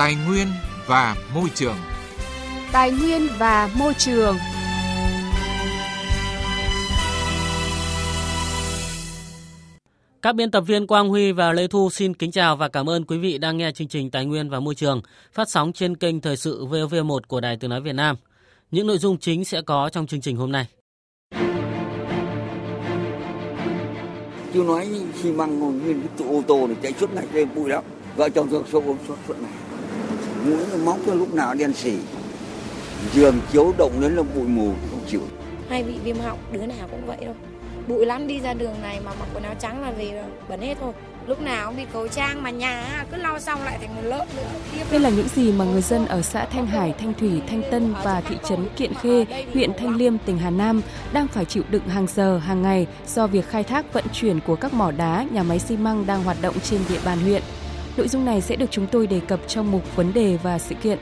Tài nguyên và môi trường. Tài nguyên và môi trường. Các biên tập viên Quang Huy và Lê Thu xin kính chào và cảm ơn quý vị đang nghe chương trình Tài nguyên và Môi trường phát sóng trên kênh Thời sự VOV1 của Đài Tiếng Nói Việt Nam. Những nội dung chính sẽ có trong chương trình hôm nay. Chú nói xi măng nguyên cái ô tô này chạy suốt ngày đêm bụi lắm. Vợ chồng tôi số ôm suốt suốt này. Mũi móc cho lúc nào đen xỉ. Giường chiếu động đến là bụi mù không chịu. Hai vị viêm họng đứa nào cũng vậy thôi bụi lắm đi ra đường này mà mặc quần áo trắng là vì bẩn hết thôi lúc nào cũng đi cầu trang mà nhà cứ lau xong lại thành một lớp nữa đây là những gì mà người dân ở xã Thanh Hải, Thanh Thủy, Thanh Tân và thị trấn Kiện Khê, huyện Thanh Liêm, tỉnh Hà Nam đang phải chịu đựng hàng giờ, hàng ngày do việc khai thác vận chuyển của các mỏ đá, nhà máy xi măng đang hoạt động trên địa bàn huyện. Nội dung này sẽ được chúng tôi đề cập trong mục vấn đề và sự kiện.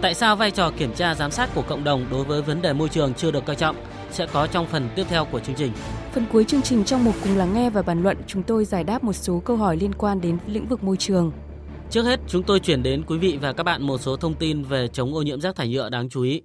Tại sao vai trò kiểm tra giám sát của cộng đồng đối với vấn đề môi trường chưa được coi trọng? Sẽ có trong phần tiếp theo của chương trình. Phần cuối chương trình trong mục cùng lắng nghe và bàn luận, chúng tôi giải đáp một số câu hỏi liên quan đến lĩnh vực môi trường. Trước hết, chúng tôi chuyển đến quý vị và các bạn một số thông tin về chống ô nhiễm rác thải nhựa đáng chú ý.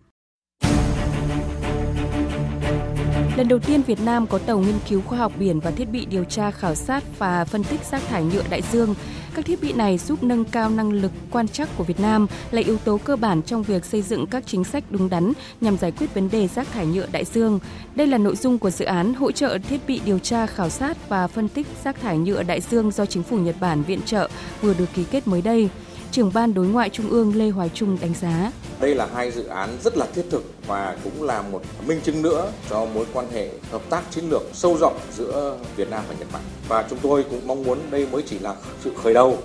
Lần đầu tiên Việt Nam có tàu nghiên cứu khoa học biển và thiết bị điều tra khảo sát và phân tích rác thải nhựa đại dương. Các thiết bị này giúp nâng cao năng lực quan trắc của Việt Nam, là yếu tố cơ bản trong việc xây dựng các chính sách đúng đắn nhằm giải quyết vấn đề rác thải nhựa đại dương. Đây là nội dung của dự án hỗ trợ thiết bị điều tra khảo sát và phân tích rác thải nhựa đại dương do chính phủ Nhật Bản viện trợ vừa được ký kết mới đây trưởng ban đối ngoại trung ương Lê Hoài Trung đánh giá. Đây là hai dự án rất là thiết thực và cũng là một minh chứng nữa cho mối quan hệ hợp tác chiến lược sâu rộng giữa Việt Nam và Nhật Bản. Và chúng tôi cũng mong muốn đây mới chỉ là sự khởi đầu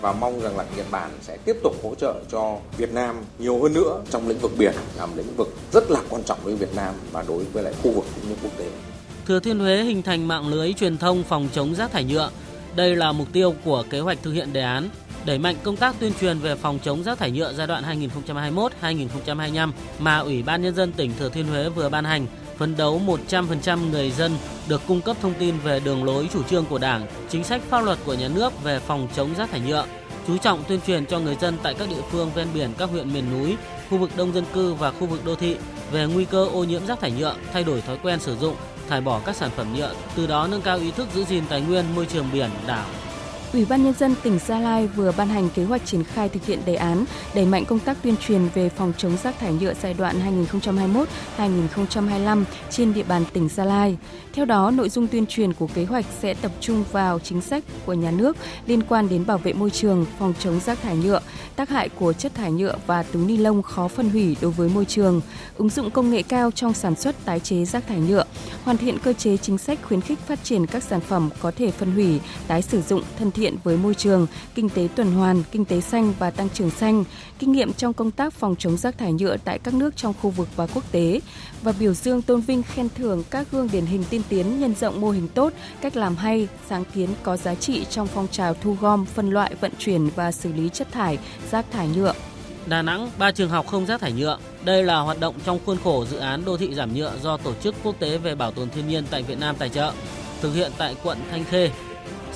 và mong rằng là Nhật Bản sẽ tiếp tục hỗ trợ cho Việt Nam nhiều hơn nữa trong lĩnh vực biển là một lĩnh vực rất là quan trọng với Việt Nam và đối với lại khu vực cũng như quốc tế. Thừa Thiên Huế hình thành mạng lưới truyền thông phòng chống rác thải nhựa. Đây là mục tiêu của kế hoạch thực hiện đề án đẩy mạnh công tác tuyên truyền về phòng chống rác thải nhựa giai đoạn 2021-2025 mà Ủy ban Nhân dân tỉnh Thừa Thiên Huế vừa ban hành, phấn đấu 100% người dân được cung cấp thông tin về đường lối chủ trương của Đảng, chính sách pháp luật của nhà nước về phòng chống rác thải nhựa, chú trọng tuyên truyền cho người dân tại các địa phương ven biển các huyện miền núi, khu vực đông dân cư và khu vực đô thị về nguy cơ ô nhiễm rác thải nhựa, thay đổi thói quen sử dụng, thải bỏ các sản phẩm nhựa, từ đó nâng cao ý thức giữ gìn tài nguyên môi trường biển, đảo. Ủy ban Nhân dân tỉnh Gia Lai vừa ban hành kế hoạch triển khai thực hiện đề án đẩy mạnh công tác tuyên truyền về phòng chống rác thải nhựa giai đoạn 2021-2025 trên địa bàn tỉnh Gia Lai. Theo đó, nội dung tuyên truyền của kế hoạch sẽ tập trung vào chính sách của nhà nước liên quan đến bảo vệ môi trường, phòng chống rác thải nhựa, tác hại của chất thải nhựa và túi ni lông khó phân hủy đối với môi trường, ứng dụng công nghệ cao trong sản xuất tái chế rác thải nhựa, hoàn thiện cơ chế chính sách khuyến khích phát triển các sản phẩm có thể phân hủy, tái sử dụng, thân thiện thiện với môi trường, kinh tế tuần hoàn, kinh tế xanh và tăng trưởng xanh, kinh nghiệm trong công tác phòng chống rác thải nhựa tại các nước trong khu vực và quốc tế và biểu dương tôn vinh khen thưởng các gương điển hình tiên tiến nhân rộng mô hình tốt, cách làm hay, sáng kiến có giá trị trong phong trào thu gom, phân loại, vận chuyển và xử lý chất thải, rác thải nhựa. Đà Nẵng, ba trường học không rác thải nhựa. Đây là hoạt động trong khuôn khổ dự án đô thị giảm nhựa do Tổ chức Quốc tế về Bảo tồn Thiên nhiên tại Việt Nam tài trợ, thực hiện tại quận Thanh Khê,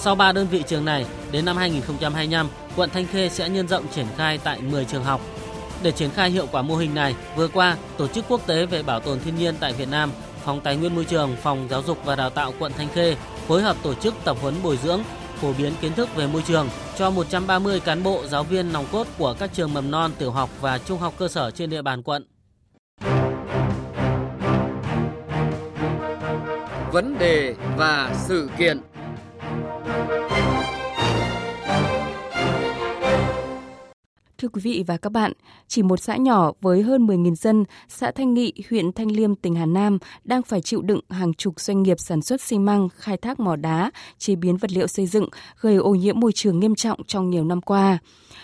sau 3 đơn vị trường này, đến năm 2025, quận Thanh Khê sẽ nhân rộng triển khai tại 10 trường học. Để triển khai hiệu quả mô hình này, vừa qua, Tổ chức Quốc tế về Bảo tồn Thiên nhiên tại Việt Nam, Phòng Tài nguyên Môi trường, Phòng Giáo dục và Đào tạo quận Thanh Khê phối hợp tổ chức tập huấn bồi dưỡng, phổ biến kiến thức về môi trường cho 130 cán bộ giáo viên nòng cốt của các trường mầm non, tiểu học và trung học cơ sở trên địa bàn quận. Vấn đề và sự kiện Thưa quý vị và các bạn, chỉ một xã nhỏ với hơn 10.000 dân, xã Thanh Nghị, huyện Thanh Liêm, tỉnh Hà Nam đang phải chịu đựng hàng chục doanh nghiệp sản xuất xi măng, khai thác mỏ đá, chế biến vật liệu xây dựng, gây ô nhiễm môi trường nghiêm trọng trong nhiều năm qua.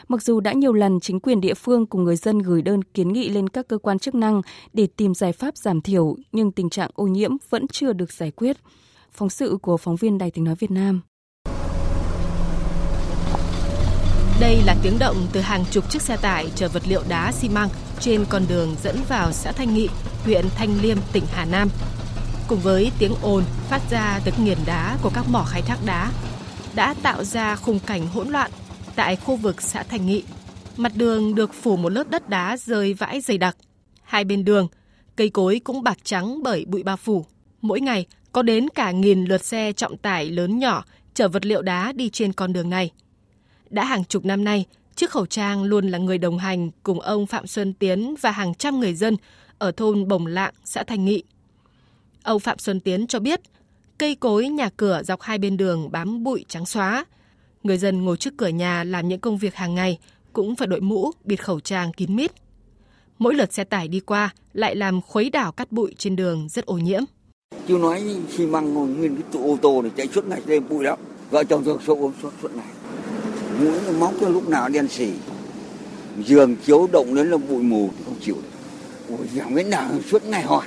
Mặc dù đã nhiều lần chính quyền địa phương cùng người dân gửi đơn kiến nghị lên các cơ quan chức năng để tìm giải pháp giảm thiểu, nhưng tình trạng ô nhiễm vẫn chưa được giải quyết. Phóng sự của phóng viên Đài tiếng nói Việt Nam. Đây là tiếng động từ hàng chục chiếc xe tải chở vật liệu đá xi măng trên con đường dẫn vào xã Thanh Nghị, huyện Thanh Liêm, tỉnh Hà Nam. Cùng với tiếng ồn phát ra từ nghiền đá của các mỏ khai thác đá đã tạo ra khung cảnh hỗn loạn tại khu vực xã Thanh Nghị. Mặt đường được phủ một lớp đất đá rơi vãi dày đặc. Hai bên đường, cây cối cũng bạc trắng bởi bụi bao phủ. Mỗi ngày có đến cả nghìn lượt xe trọng tải lớn nhỏ chở vật liệu đá đi trên con đường này. Đã hàng chục năm nay, chiếc khẩu trang luôn là người đồng hành cùng ông Phạm Xuân Tiến và hàng trăm người dân ở thôn Bồng Lạng, xã Thanh Nghị. Ông Phạm Xuân Tiến cho biết, cây cối nhà cửa dọc hai bên đường bám bụi trắng xóa. Người dân ngồi trước cửa nhà làm những công việc hàng ngày cũng phải đội mũ, bịt khẩu trang kín mít. Mỗi lượt xe tải đi qua lại làm khuấy đảo cát bụi trên đường rất ô nhiễm. Chứ nói xi măng nguyên cái tụ ô tô này chạy suốt ngày đêm bụi lắm. Vợ chồng tôi số ốm suốt suốt ngày. Mũi móc cho lúc nào đen xỉ. Giường chiếu động đến là bụi mù không chịu được. Ôi, chẳng nào suốt ngày hỏi.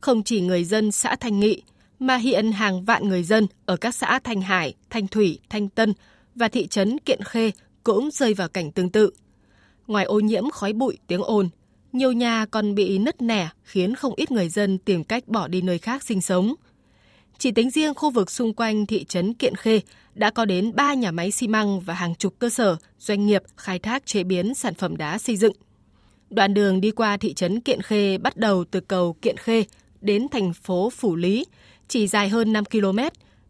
Không chỉ người dân xã Thanh Nghị, mà hiện hàng vạn người dân ở các xã Thanh Hải, Thanh Thủy, Thanh Tân và thị trấn Kiện Khê cũng rơi vào cảnh tương tự. Ngoài ô nhiễm khói bụi, tiếng ồn, nhiều nhà còn bị nứt nẻ khiến không ít người dân tìm cách bỏ đi nơi khác sinh sống. Chỉ tính riêng khu vực xung quanh thị trấn Kiện Khê đã có đến 3 nhà máy xi măng và hàng chục cơ sở, doanh nghiệp khai thác chế biến sản phẩm đá xây dựng. Đoạn đường đi qua thị trấn Kiện Khê bắt đầu từ cầu Kiện Khê đến thành phố Phủ Lý, chỉ dài hơn 5 km,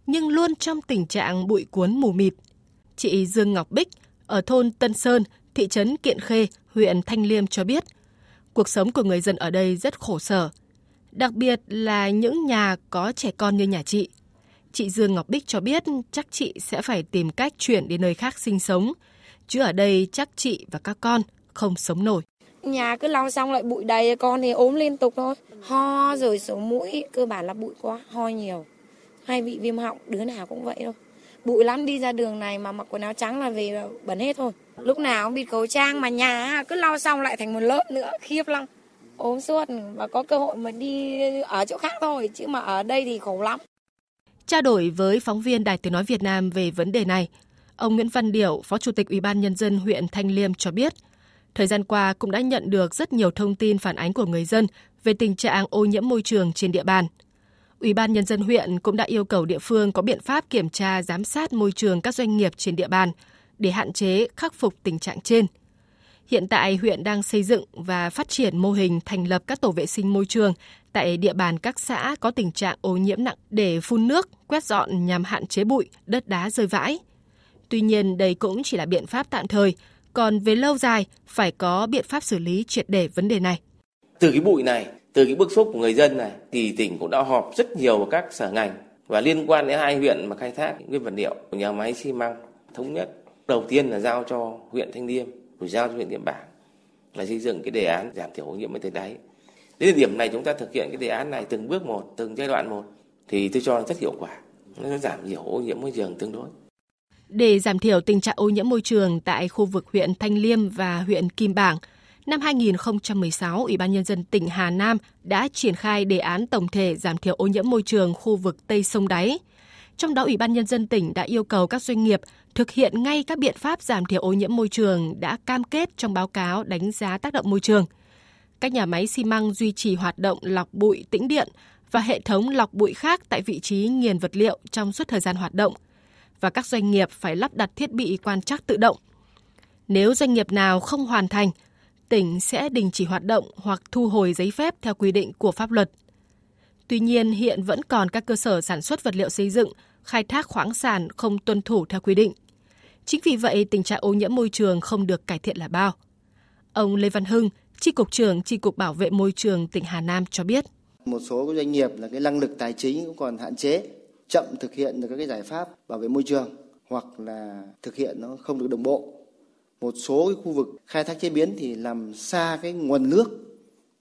nhưng luôn trong tình trạng bụi cuốn mù mịt. Chị Dương Ngọc Bích ở thôn Tân Sơn, thị trấn Kiện Khê, huyện Thanh Liêm cho biết, cuộc sống của người dân ở đây rất khổ sở, đặc biệt là những nhà có trẻ con như nhà chị. Chị Dương Ngọc Bích cho biết chắc chị sẽ phải tìm cách chuyển đến nơi khác sinh sống, chứ ở đây chắc chị và các con không sống nổi. Nhà cứ lau xong lại bụi đầy, con thì ốm liên tục thôi. Ho rồi sổ mũi, cơ bản là bụi quá, ho nhiều. Hay bị viêm họng, đứa nào cũng vậy thôi. Bụi lắm đi ra đường này mà mặc quần áo trắng là về bẩn hết thôi. Lúc nào cũng bịt khẩu trang mà nhà cứ lau xong lại thành một lớp nữa, khiếp lắm. Ốm suốt và có cơ hội mà đi ở chỗ khác thôi, chứ mà ở đây thì khổ lắm. Trao đổi với phóng viên Đài Tiếng Nói Việt Nam về vấn đề này, ông Nguyễn Văn Điểu, Phó Chủ tịch Ủy ban Nhân dân huyện Thanh Liêm cho biết, thời gian qua cũng đã nhận được rất nhiều thông tin phản ánh của người dân về tình trạng ô nhiễm môi trường trên địa bàn. Ủy ban Nhân dân huyện cũng đã yêu cầu địa phương có biện pháp kiểm tra giám sát môi trường các doanh nghiệp trên địa bàn để hạn chế khắc phục tình trạng trên. Hiện tại huyện đang xây dựng và phát triển mô hình thành lập các tổ vệ sinh môi trường tại địa bàn các xã có tình trạng ô nhiễm nặng để phun nước, quét dọn nhằm hạn chế bụi, đất đá rơi vãi. Tuy nhiên, đây cũng chỉ là biện pháp tạm thời, còn về lâu dài phải có biện pháp xử lý triệt để vấn đề này. Từ cái bụi này, từ cái bức xúc của người dân này thì tỉnh cũng đã họp rất nhiều với các sở ngành và liên quan đến hai huyện mà khai thác nguyên vật liệu của nhà máy xi măng thống nhất đầu tiên là giao cho huyện Thanh Liêm rồi giao cho huyện Điện Bảng là xây dựng cái đề án giảm thiểu ô nhiễm môi trường đáy đến thời điểm này chúng ta thực hiện cái đề án này từng bước một từng giai đoạn một thì tôi cho rất hiệu quả nó giảm nhiều ô nhiễm môi trường tương đối để giảm thiểu tình trạng ô nhiễm môi trường tại khu vực huyện Thanh Liêm và huyện Kim Bảng, năm 2016, Ủy ban Nhân dân tỉnh Hà Nam đã triển khai đề án tổng thể giảm thiểu ô nhiễm môi trường khu vực Tây Sông Đáy. Trong đó, Ủy ban Nhân dân tỉnh đã yêu cầu các doanh nghiệp thực hiện ngay các biện pháp giảm thiểu ô nhiễm môi trường đã cam kết trong báo cáo đánh giá tác động môi trường. Các nhà máy xi măng duy trì hoạt động lọc bụi tĩnh điện và hệ thống lọc bụi khác tại vị trí nghiền vật liệu trong suốt thời gian hoạt động – và các doanh nghiệp phải lắp đặt thiết bị quan trắc tự động. Nếu doanh nghiệp nào không hoàn thành, tỉnh sẽ đình chỉ hoạt động hoặc thu hồi giấy phép theo quy định của pháp luật. Tuy nhiên, hiện vẫn còn các cơ sở sản xuất vật liệu xây dựng, khai thác khoáng sản không tuân thủ theo quy định. Chính vì vậy, tình trạng ô nhiễm môi trường không được cải thiện là bao. Ông Lê Văn Hưng, Tri Cục trưởng Tri Cục Bảo vệ Môi trường tỉnh Hà Nam cho biết. Một số doanh nghiệp là cái năng lực tài chính cũng còn hạn chế, chậm thực hiện được các cái giải pháp bảo vệ môi trường hoặc là thực hiện nó không được đồng bộ. Một số cái khu vực khai thác chế biến thì làm xa cái nguồn nước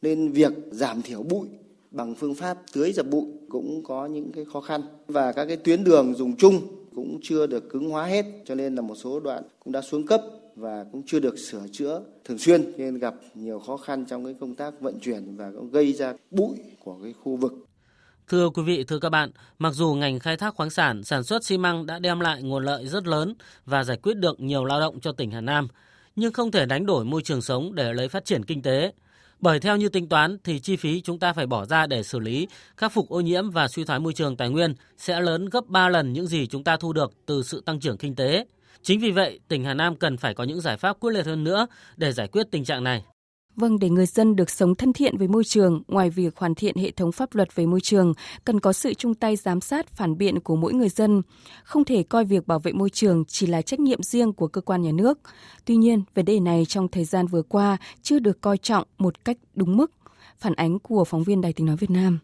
nên việc giảm thiểu bụi bằng phương pháp tưới dập bụi cũng có những cái khó khăn và các cái tuyến đường dùng chung cũng chưa được cứng hóa hết cho nên là một số đoạn cũng đã xuống cấp và cũng chưa được sửa chữa thường xuyên nên gặp nhiều khó khăn trong cái công tác vận chuyển và cũng gây ra bụi của cái khu vực Thưa quý vị, thưa các bạn, mặc dù ngành khai thác khoáng sản, sản xuất xi măng đã đem lại nguồn lợi rất lớn và giải quyết được nhiều lao động cho tỉnh Hà Nam, nhưng không thể đánh đổi môi trường sống để lấy phát triển kinh tế. Bởi theo như tính toán thì chi phí chúng ta phải bỏ ra để xử lý, khắc phục ô nhiễm và suy thoái môi trường tài nguyên sẽ lớn gấp 3 lần những gì chúng ta thu được từ sự tăng trưởng kinh tế. Chính vì vậy, tỉnh Hà Nam cần phải có những giải pháp quyết liệt hơn nữa để giải quyết tình trạng này. Vâng, để người dân được sống thân thiện với môi trường, ngoài việc hoàn thiện hệ thống pháp luật về môi trường, cần có sự chung tay giám sát, phản biện của mỗi người dân. Không thể coi việc bảo vệ môi trường chỉ là trách nhiệm riêng của cơ quan nhà nước. Tuy nhiên, vấn đề này trong thời gian vừa qua chưa được coi trọng một cách đúng mức. Phản ánh của phóng viên Đài tiếng nói Việt Nam.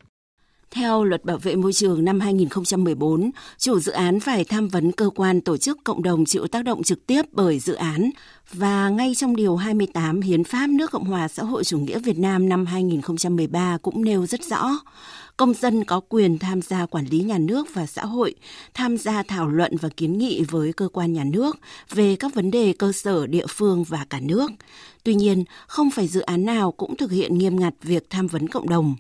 Theo luật bảo vệ môi trường năm 2014, chủ dự án phải tham vấn cơ quan tổ chức cộng đồng chịu tác động trực tiếp bởi dự án. Và ngay trong điều 28 Hiến pháp nước Cộng hòa xã hội chủ nghĩa Việt Nam năm 2013 cũng nêu rất rõ, công dân có quyền tham gia quản lý nhà nước và xã hội, tham gia thảo luận và kiến nghị với cơ quan nhà nước về các vấn đề cơ sở địa phương và cả nước. Tuy nhiên, không phải dự án nào cũng thực hiện nghiêm ngặt việc tham vấn cộng đồng.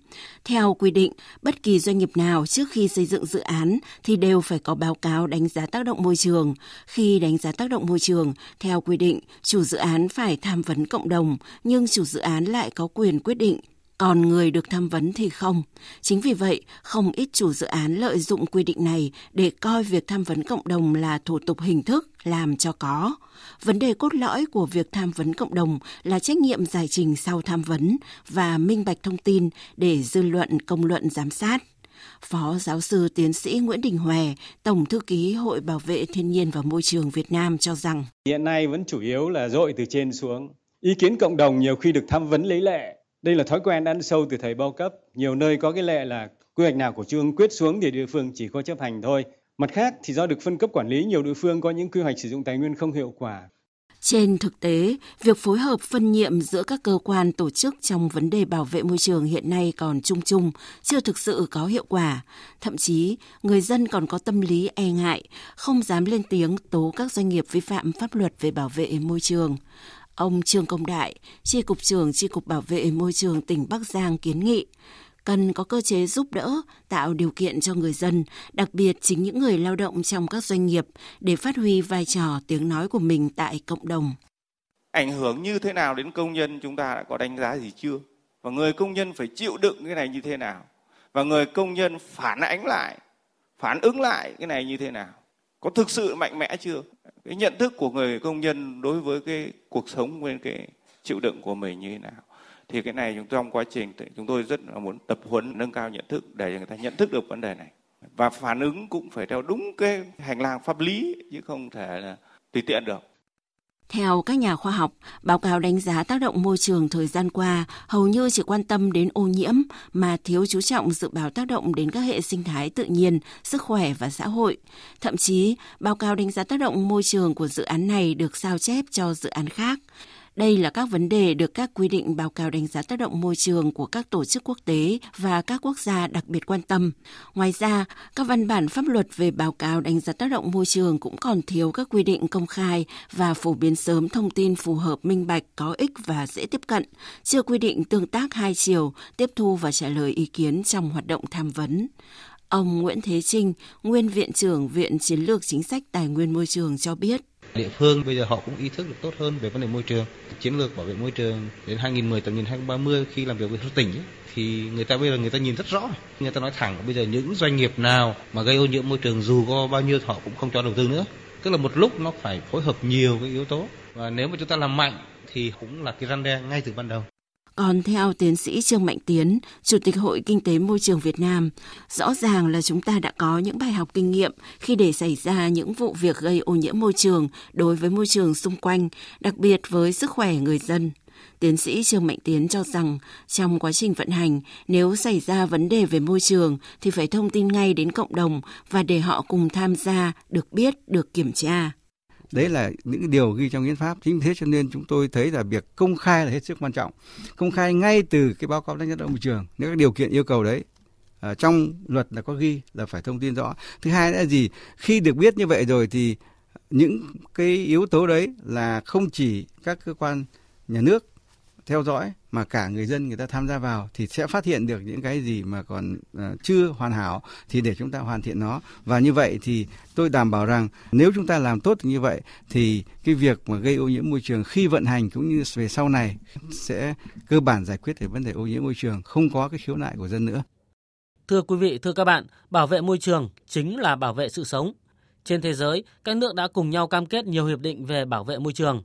Theo quy định, bất kỳ doanh nghiệp nào trước khi xây dựng dự án thì đều phải có báo cáo đánh giá tác động môi trường. Khi đánh giá tác động môi trường, theo quy định, chủ dự án phải tham vấn cộng đồng, nhưng chủ dự án lại có quyền quyết định còn người được tham vấn thì không. Chính vì vậy, không ít chủ dự án lợi dụng quy định này để coi việc tham vấn cộng đồng là thủ tục hình thức làm cho có. Vấn đề cốt lõi của việc tham vấn cộng đồng là trách nhiệm giải trình sau tham vấn và minh bạch thông tin để dư luận công luận giám sát. Phó giáo sư tiến sĩ Nguyễn Đình Hòe, Tổng thư ký Hội Bảo vệ Thiên nhiên và Môi trường Việt Nam cho rằng Hiện nay vẫn chủ yếu là dội từ trên xuống. Ý kiến cộng đồng nhiều khi được tham vấn lấy lệ đây là thói quen ăn sâu từ thời bao cấp. Nhiều nơi có cái lệ là quy hoạch nào của trung quyết xuống thì địa phương chỉ có chấp hành thôi. Mặt khác thì do được phân cấp quản lý, nhiều địa phương có những quy hoạch sử dụng tài nguyên không hiệu quả. Trên thực tế, việc phối hợp phân nhiệm giữa các cơ quan tổ chức trong vấn đề bảo vệ môi trường hiện nay còn chung chung, chưa thực sự có hiệu quả. Thậm chí, người dân còn có tâm lý e ngại, không dám lên tiếng tố các doanh nghiệp vi phạm pháp luật về bảo vệ môi trường. Ông Trương Công Đại, Tri Cục trưởng Tri Cục Bảo vệ Môi trường tỉnh Bắc Giang kiến nghị cần có cơ chế giúp đỡ, tạo điều kiện cho người dân, đặc biệt chính những người lao động trong các doanh nghiệp để phát huy vai trò tiếng nói của mình tại cộng đồng. Ảnh hưởng như thế nào đến công nhân chúng ta đã có đánh giá gì chưa? Và người công nhân phải chịu đựng cái này như thế nào? Và người công nhân phản ánh lại, phản ứng lại cái này như thế nào? Có thực sự mạnh mẽ chưa? cái nhận thức của người công nhân đối với cái cuộc sống với cái chịu đựng của mình như thế nào? Thì cái này chúng trong quá trình chúng tôi rất là muốn tập huấn, nâng cao nhận thức để người ta nhận thức được vấn đề này. Và phản ứng cũng phải theo đúng cái hành lang pháp lý chứ không thể là tùy tiện được theo các nhà khoa học, báo cáo đánh giá tác động môi trường thời gian qua hầu như chỉ quan tâm đến ô nhiễm mà thiếu chú trọng dự báo tác động đến các hệ sinh thái tự nhiên, sức khỏe và xã hội. Thậm chí, báo cáo đánh giá tác động môi trường của dự án này được sao chép cho dự án khác. Đây là các vấn đề được các quy định báo cáo đánh giá tác động môi trường của các tổ chức quốc tế và các quốc gia đặc biệt quan tâm. Ngoài ra, các văn bản pháp luật về báo cáo đánh giá tác động môi trường cũng còn thiếu các quy định công khai và phổ biến sớm thông tin phù hợp minh bạch, có ích và dễ tiếp cận, chưa quy định tương tác hai chiều, tiếp thu và trả lời ý kiến trong hoạt động tham vấn. Ông Nguyễn Thế Trinh, nguyên viện trưởng Viện Chiến lược Chính sách Tài nguyên Môi trường cho biết. Địa phương bây giờ họ cũng ý thức được tốt hơn về vấn đề môi trường. Chiến lược bảo vệ môi trường đến 2010 tầm nhìn 2030 khi làm việc với tỉnh ấy, thì người ta bây giờ người ta nhìn rất rõ. Người ta nói thẳng bây giờ những doanh nghiệp nào mà gây ô nhiễm môi trường dù có bao nhiêu họ cũng không cho đầu tư nữa. Tức là một lúc nó phải phối hợp nhiều cái yếu tố và nếu mà chúng ta làm mạnh thì cũng là cái răn đe ngay từ ban đầu. Còn theo tiến sĩ Trương Mạnh Tiến, Chủ tịch Hội Kinh tế Môi trường Việt Nam, rõ ràng là chúng ta đã có những bài học kinh nghiệm khi để xảy ra những vụ việc gây ô nhiễm môi trường đối với môi trường xung quanh, đặc biệt với sức khỏe người dân. Tiến sĩ Trương Mạnh Tiến cho rằng trong quá trình vận hành, nếu xảy ra vấn đề về môi trường thì phải thông tin ngay đến cộng đồng và để họ cùng tham gia, được biết, được kiểm tra. Đấy là những điều ghi trong hiến pháp. Chính thế cho nên chúng tôi thấy là việc công khai là hết sức quan trọng. Công khai ngay từ cái báo cáo đánh giá động môi trường, những các điều kiện yêu cầu đấy ở trong luật là có ghi là phải thông tin rõ. Thứ hai là gì? Khi được biết như vậy rồi thì những cái yếu tố đấy là không chỉ các cơ quan nhà nước theo dõi mà cả người dân người ta tham gia vào thì sẽ phát hiện được những cái gì mà còn uh, chưa hoàn hảo thì để chúng ta hoàn thiện nó và như vậy thì tôi đảm bảo rằng nếu chúng ta làm tốt như vậy thì cái việc mà gây ô nhiễm môi trường khi vận hành cũng như về sau này sẽ cơ bản giải quyết được vấn đề ô nhiễm môi trường không có cái khiếu nại của dân nữa. Thưa quý vị, thưa các bạn, bảo vệ môi trường chính là bảo vệ sự sống. Trên thế giới, các nước đã cùng nhau cam kết nhiều hiệp định về bảo vệ môi trường.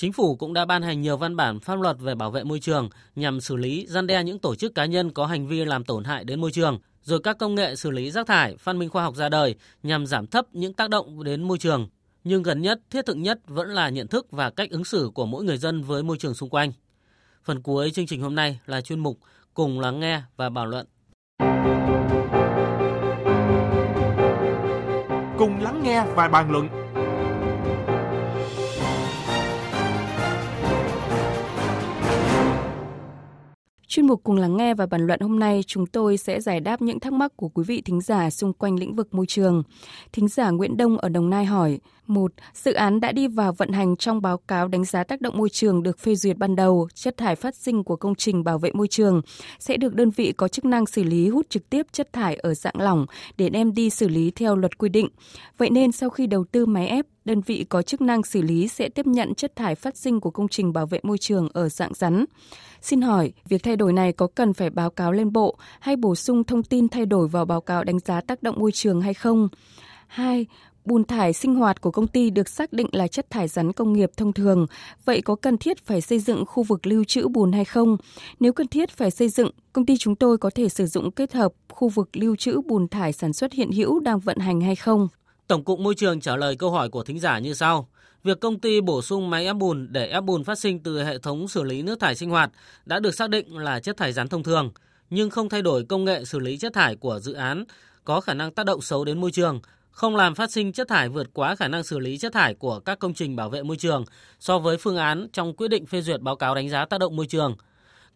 Chính phủ cũng đã ban hành nhiều văn bản pháp luật về bảo vệ môi trường nhằm xử lý, gian đe những tổ chức cá nhân có hành vi làm tổn hại đến môi trường, rồi các công nghệ xử lý rác thải, phát minh khoa học ra đời nhằm giảm thấp những tác động đến môi trường. Nhưng gần nhất, thiết thực nhất vẫn là nhận thức và cách ứng xử của mỗi người dân với môi trường xung quanh. Phần cuối chương trình hôm nay là chuyên mục Cùng lắng nghe và bàn luận. Cùng lắng nghe và bàn luận Chuyên mục cùng lắng nghe và bàn luận hôm nay chúng tôi sẽ giải đáp những thắc mắc của quý vị thính giả xung quanh lĩnh vực môi trường. Thính giả Nguyễn Đông ở Đồng Nai hỏi: một Dự án đã đi vào vận hành trong báo cáo đánh giá tác động môi trường được phê duyệt ban đầu, chất thải phát sinh của công trình bảo vệ môi trường sẽ được đơn vị có chức năng xử lý hút trực tiếp chất thải ở dạng lỏng để đem đi xử lý theo luật quy định. Vậy nên sau khi đầu tư máy ép, đơn vị có chức năng xử lý sẽ tiếp nhận chất thải phát sinh của công trình bảo vệ môi trường ở dạng rắn. Xin hỏi, việc thay đổi này có cần phải báo cáo lên Bộ hay bổ sung thông tin thay đổi vào báo cáo đánh giá tác động môi trường hay không? 2. Bùn thải sinh hoạt của công ty được xác định là chất thải rắn công nghiệp thông thường, vậy có cần thiết phải xây dựng khu vực lưu trữ bùn hay không? Nếu cần thiết phải xây dựng, công ty chúng tôi có thể sử dụng kết hợp khu vực lưu trữ bùn thải sản xuất hiện hữu đang vận hành hay không? Tổng cục Môi trường trả lời câu hỏi của thính giả như sau. Việc công ty bổ sung máy ép bùn để ép bùn phát sinh từ hệ thống xử lý nước thải sinh hoạt đã được xác định là chất thải rắn thông thường, nhưng không thay đổi công nghệ xử lý chất thải của dự án có khả năng tác động xấu đến môi trường, không làm phát sinh chất thải vượt quá khả năng xử lý chất thải của các công trình bảo vệ môi trường so với phương án trong quyết định phê duyệt báo cáo đánh giá tác động môi trường.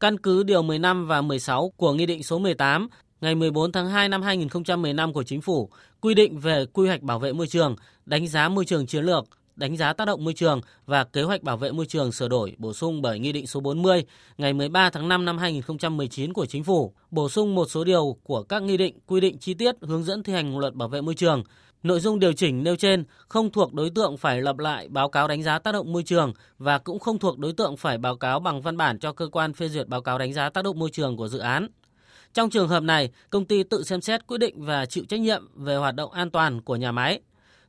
Căn cứ điều 15 và 16 của Nghị định số 18 ngày 14 tháng 2 năm 2015 của Chính phủ quy định về quy hoạch bảo vệ môi trường, đánh giá môi trường chiến lược, đánh giá tác động môi trường và kế hoạch bảo vệ môi trường sửa đổi bổ sung bởi Nghị định số 40 ngày 13 tháng 5 năm 2019 của Chính phủ, bổ sung một số điều của các nghị định quy định chi tiết hướng dẫn thi hành luật bảo vệ môi trường. Nội dung điều chỉnh nêu trên không thuộc đối tượng phải lập lại báo cáo đánh giá tác động môi trường và cũng không thuộc đối tượng phải báo cáo bằng văn bản cho cơ quan phê duyệt báo cáo đánh giá tác động môi trường của dự án. Trong trường hợp này, công ty tự xem xét quyết định và chịu trách nhiệm về hoạt động an toàn của nhà máy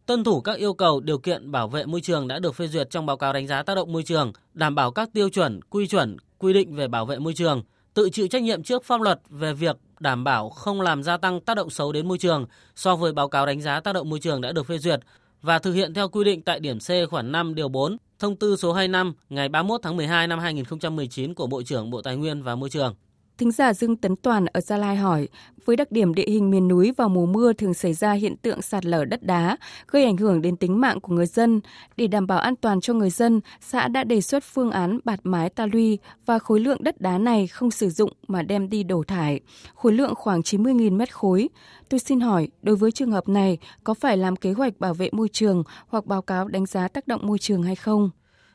tuân thủ các yêu cầu điều kiện bảo vệ môi trường đã được phê duyệt trong báo cáo đánh giá tác động môi trường, đảm bảo các tiêu chuẩn, quy chuẩn, quy định về bảo vệ môi trường, tự chịu trách nhiệm trước pháp luật về việc đảm bảo không làm gia tăng tác động xấu đến môi trường so với báo cáo đánh giá tác động môi trường đã được phê duyệt và thực hiện theo quy định tại điểm C khoản 5 điều 4 Thông tư số 25 ngày 31 tháng 12 năm 2019 của Bộ trưởng Bộ Tài nguyên và Môi trường. Thính giả Dương Tấn Toàn ở Gia Lai hỏi, với đặc điểm địa hình miền núi vào mùa mưa thường xảy ra hiện tượng sạt lở đất đá, gây ảnh hưởng đến tính mạng của người dân. Để đảm bảo an toàn cho người dân, xã đã đề xuất phương án bạt mái ta luy và khối lượng đất đá này không sử dụng mà đem đi đổ thải, khối lượng khoảng 90.000 mét khối. Tôi xin hỏi, đối với trường hợp này, có phải làm kế hoạch bảo vệ môi trường hoặc báo cáo đánh giá tác động môi trường hay không?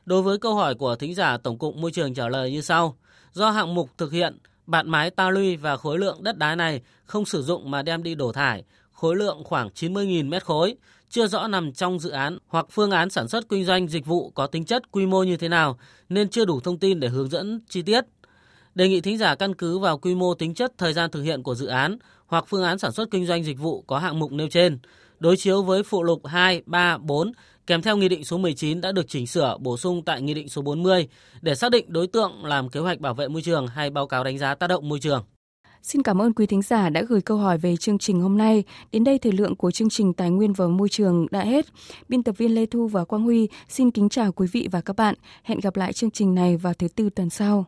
Đối với câu hỏi của thính giả, Tổng cục Môi trường trả lời như sau. Do hạng mục thực hiện bạn mái ta luy và khối lượng đất đá này không sử dụng mà đem đi đổ thải, khối lượng khoảng 90.000 mét khối, chưa rõ nằm trong dự án hoặc phương án sản xuất kinh doanh dịch vụ có tính chất quy mô như thế nào nên chưa đủ thông tin để hướng dẫn chi tiết. Đề nghị thính giả căn cứ vào quy mô tính chất thời gian thực hiện của dự án hoặc phương án sản xuất kinh doanh dịch vụ có hạng mục nêu trên, đối chiếu với phụ lục 2, 3, 4 kèm theo Nghị định số 19 đã được chỉnh sửa, bổ sung tại Nghị định số 40 để xác định đối tượng làm kế hoạch bảo vệ môi trường hay báo cáo đánh giá tác động môi trường. Xin cảm ơn quý thính giả đã gửi câu hỏi về chương trình hôm nay. Đến đây thời lượng của chương trình Tài nguyên và Môi trường đã hết. Biên tập viên Lê Thu và Quang Huy xin kính chào quý vị và các bạn. Hẹn gặp lại chương trình này vào thứ tư tuần sau.